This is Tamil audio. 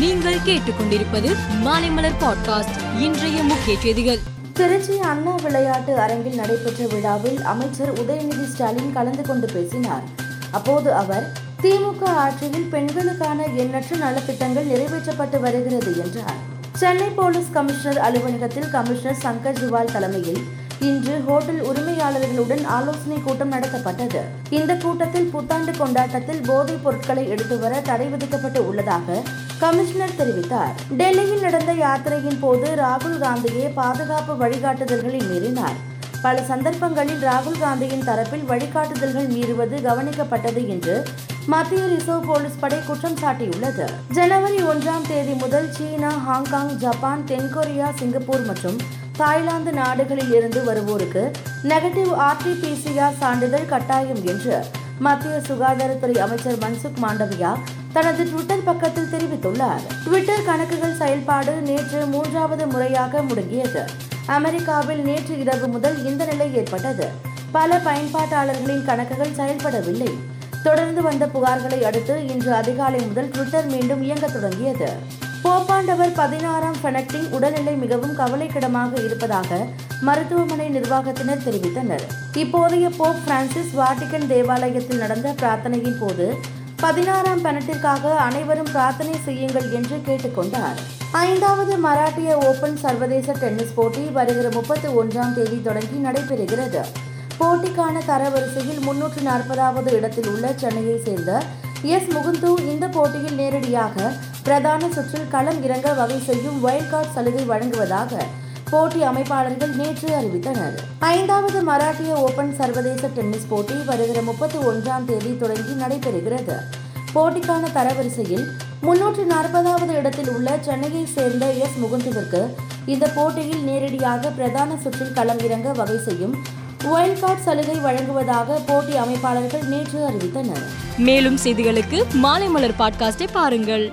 நீங்கள் கேட்டுக்கொண்டிருப்பது மாலைமலர் பாட்காஸ்ட் இன்றைய முக்கிய செய்திகள். திருச்சி அண்ணா விளையாட்டு அரங்கில் நடைபெற்ற விழாவில் அமைச்சர் உதயநிதி ஸ்டாலின் கலந்து கொண்டு பேசினார். அப்போது அவர் திமுக ஆட்சியில் பெண்களுக்கான எண்ணற்ற நலத்திட்டங்கள் நிறைவேற்றப்பட்டு வருகிறது என்றார். சென்னை போலீஸ் கமிஷனர் அலுவலகத்தில் கமிஷனர் சங்கர் ஜிவால் தலைமையில் இன்று ஹோட்டல் உரிமையாளர்களுடன் ஆலோசனை கூட்டம் நடத்தப்பட்டது. இந்த கூட்டத்தில் புத்தாண்டு கொண்டாட்டத்தில் போதைப் பொருட்களை எடுத்து வர தடை விதிக்கப்பட்டு உள்ளதாக கமிஷனர் தெரிவித்தார். டெல்லியில் நடந்த யாத்திரையின் போது ராகுல் காந்தியே பாதுகாப்பு வழிகாட்டுதல்களை மீறினார். பல சந்தர்ப்பங்களில் ராகுல் காந்தியின் தரப்பில் வழிகாட்டுதல்கள் மீறுவது கவனிக்கப்பட்டது என்று மத்திய ரிசர்வ் போலீஸ் படை குற்றம் சாட்டியுள்ளது. ஜனவரி ஒன்றாம் தேதி முதல் சீனா ஹாங்காங் ஜப்பான் தென்கொரியா சிங்கப்பூர் மற்றும் தாய்லாந்து நாடுகளில் இருந்து வருவோருக்கு நெகட்டிவ் ஆர்டிபிசிஆர் சான்றிதழ் கட்டாயம் என்று மத்திய சுகாதாரத்துறை அமைச்சர் மன்சுக் மாண்டவியா தனது ட்விட்டர் பக்கத்தில் தெரிவித்துள்ளார். ட்விட்டர் கணக்குகள் செயல்பாடு நேற்று மூன்றாவது முறையாக முடங்கியது. அமெரிக்காவில் நேற்று இரவு முதல் இந்த நிலை ஏற்பட்டது. பல பயன்பாட்டாளர்களின் கணக்குகள் செயல்படவில்லை. தொடர்ந்து வந்த புகார்களை அடுத்து இன்று அதிகாலை முதல் ட்விட்டர் மீண்டும் இயங்க தொடங்கியது. போப்பாண்டவர் பதினாறாம் ஃபெனக்டிங் உடல்நிலை மிகவும் கவலைக்கிடமாக இருப்பதாக மருத்துவமனை நிர்வாகத்தினர் தெரிவித்தனர். இப்போதைய போப் பிரான்சிஸ் வாட்டிகன் தேவாலயத்தில் நடந்த பிரார்த்தனையின் போது பதினாறாம் பணத்திற்காக அனைவரும் பிரார்த்தனை செய்யுங்கள் என்று கேட்டுக்கொண்டார். ஐந்தாவது மராட்டிய ஓபன் சர்வதேச டென்னிஸ் போட்டி வருகிற முப்பத்தி ஒன்றாம் தேதி தொடங்கி நடைபெறுகிறது. போட்டிக்கான தரவரிசையில் முன்னூற்று நாற்பதாவது இடத்தில் உள்ள சென்னையை சேர்ந்த எஸ் முகுந்து இந்த போட்டியில் நேரடியாக பிரதான சுற்றில் களம் இறங்க வகை செய்யும் வைல்ட் கார்டு சலுகை வழங்குவதாக போட்டி அமைப்பாளர்கள் நேற்று அறிவித்தனர். ஐந்தாவது மராட்டிய ஓபன் சர்வதேச டென்னிஸ் போட்டி வருகிற முப்பத்தி ஒன்றாம் தேதி தொடங்கி நடைபெறுகிறது. போட்டிக்கான தரவரிசையில் முன்னூற்று நாற்பதாவது இடத்தில் உள்ள சென்னையை சேர்ந்த எஸ் முகுந்துவிற்கு இந்த போட்டியில் நேரடியாக பிரதான சுற்றில் களம் இறங்க வகை செய்யும் வைல்ட் கார்டு சலுகை வழங்குவதாக போட்டி அமைப்பாளர்கள் நேற்று அறிவித்தனர். மேலும் செய்திகளுக்கு மாலைமலர் பாட்காஸ்டை பாருங்கள்.